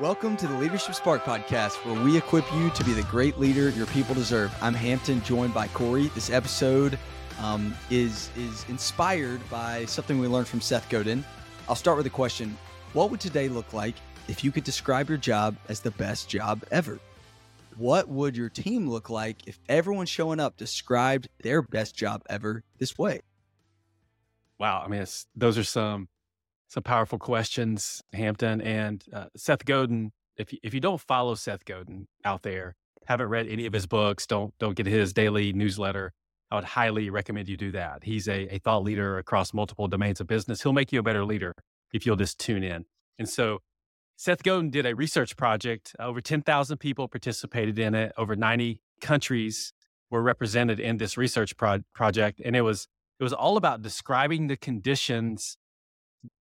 Welcome to the Leadership Spark podcast, where we equip you to be the great leader your people deserve. I'm Hampton, joined by Corey. This episode um, is is inspired by something we learned from Seth Godin. I'll start with a question: What would today look like if you could describe your job as the best job ever? What would your team look like if everyone showing up described their best job ever this way? Wow, I mean, those are some some powerful questions, Hampton and uh, Seth Godin. If you, if you don't follow Seth Godin out there, haven't read any of his books, don't don't get his daily newsletter, I would highly recommend you do that. He's a, a thought leader across multiple domains of business. He'll make you a better leader if you'll just tune in. And so Seth Godin did a research project. Over 10,000 people participated in it. Over 90 countries were represented in this research pro- project. And it was, it was all about describing the conditions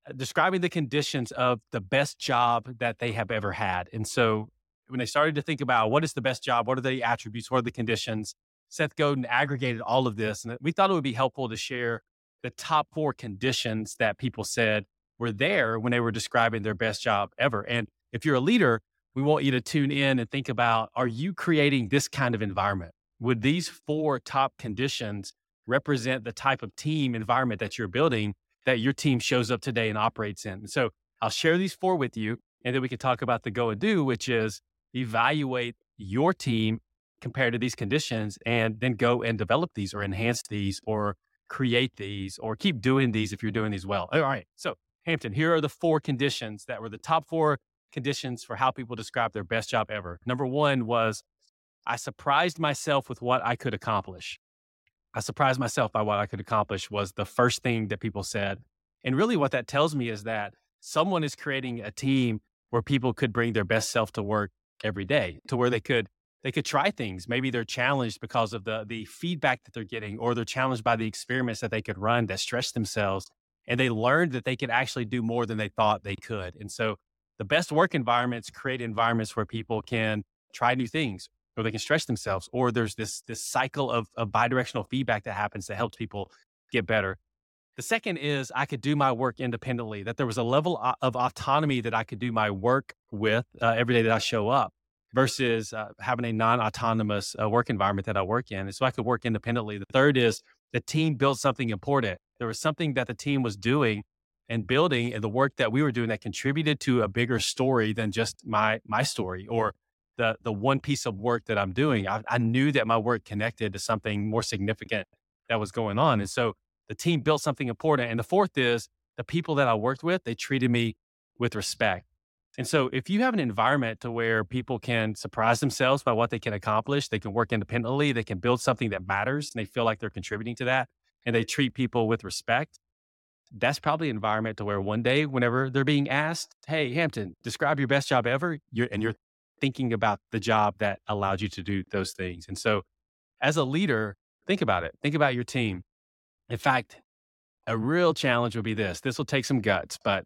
Uh, describing the conditions of the best job that they have ever had. And so when they started to think about what is the best job, what are the attributes, what are the conditions, Seth Godin aggregated all of this. And we thought it would be helpful to share the top four conditions that people said were there when they were describing their best job ever. And if you're a leader, we want you to tune in and think about are you creating this kind of environment? Would these four top conditions represent the type of team environment that you're building that your team shows up today and operates in. So I'll share these four with you, and then we can talk about the go and do, which is evaluate your team compared to these conditions and then go and develop these or enhance these or create these or keep doing these if you're doing these well. All right. So, Hampton, here are the four conditions that were the top four conditions for how people describe their best job ever. Number one was I surprised myself with what I could accomplish. I surprised myself by what I could accomplish was the first thing that people said. And really what that tells me is that someone is creating a team where people could bring their best self to work every day to where they could they could try things. Maybe they're challenged because of the the feedback that they're getting or they're challenged by the experiments that they could run that stretch themselves and they learned that they could actually do more than they thought they could. And so the best work environments create environments where people can try new things, or they can stretch themselves, or there's this this cycle of, of bidirectional feedback that happens that helps people get better. The second is I could do my work independently, that there was a level of autonomy that I could do my work with uh, every day that I show up versus uh, having a non autonomous uh, work environment that I work in. And so I could work independently. The third is the team built something important. There was something that the team was doing and building and the work that we were doing that contributed to a bigger story than just my my story or the the one piece of work that I'm doing. I, I knew that my work connected to something more significant that was going on, and so the team built something important. And the fourth is the people that I worked with. They treated me with respect. And so if you have an environment to where people can surprise themselves by what they can accomplish, they can work independently, they can build something that matters, and they feel like they're contributing to that, and they treat people with respect. That's probably an environment to where one day, whenever they're being asked, "Hey, Hampton, describe your best job ever," you're, and you're thinking about the job that allowed you to do those things. And so, as a leader, think about it. Think about your team. In fact, a real challenge would be this this will take some guts, but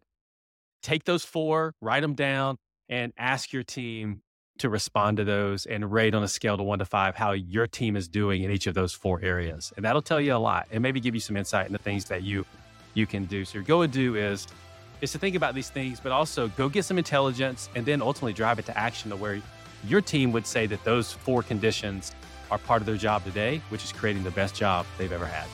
take those four, write them down, and ask your team to respond to those and rate on a scale to one to five how your team is doing in each of those four areas. And that'll tell you a lot and maybe give you some insight into things that you you can do. So your go and do is is to think about these things, but also go get some intelligence and then ultimately drive it to action to where your team would say that those four conditions are part of their job today, which is creating the best job they've ever had.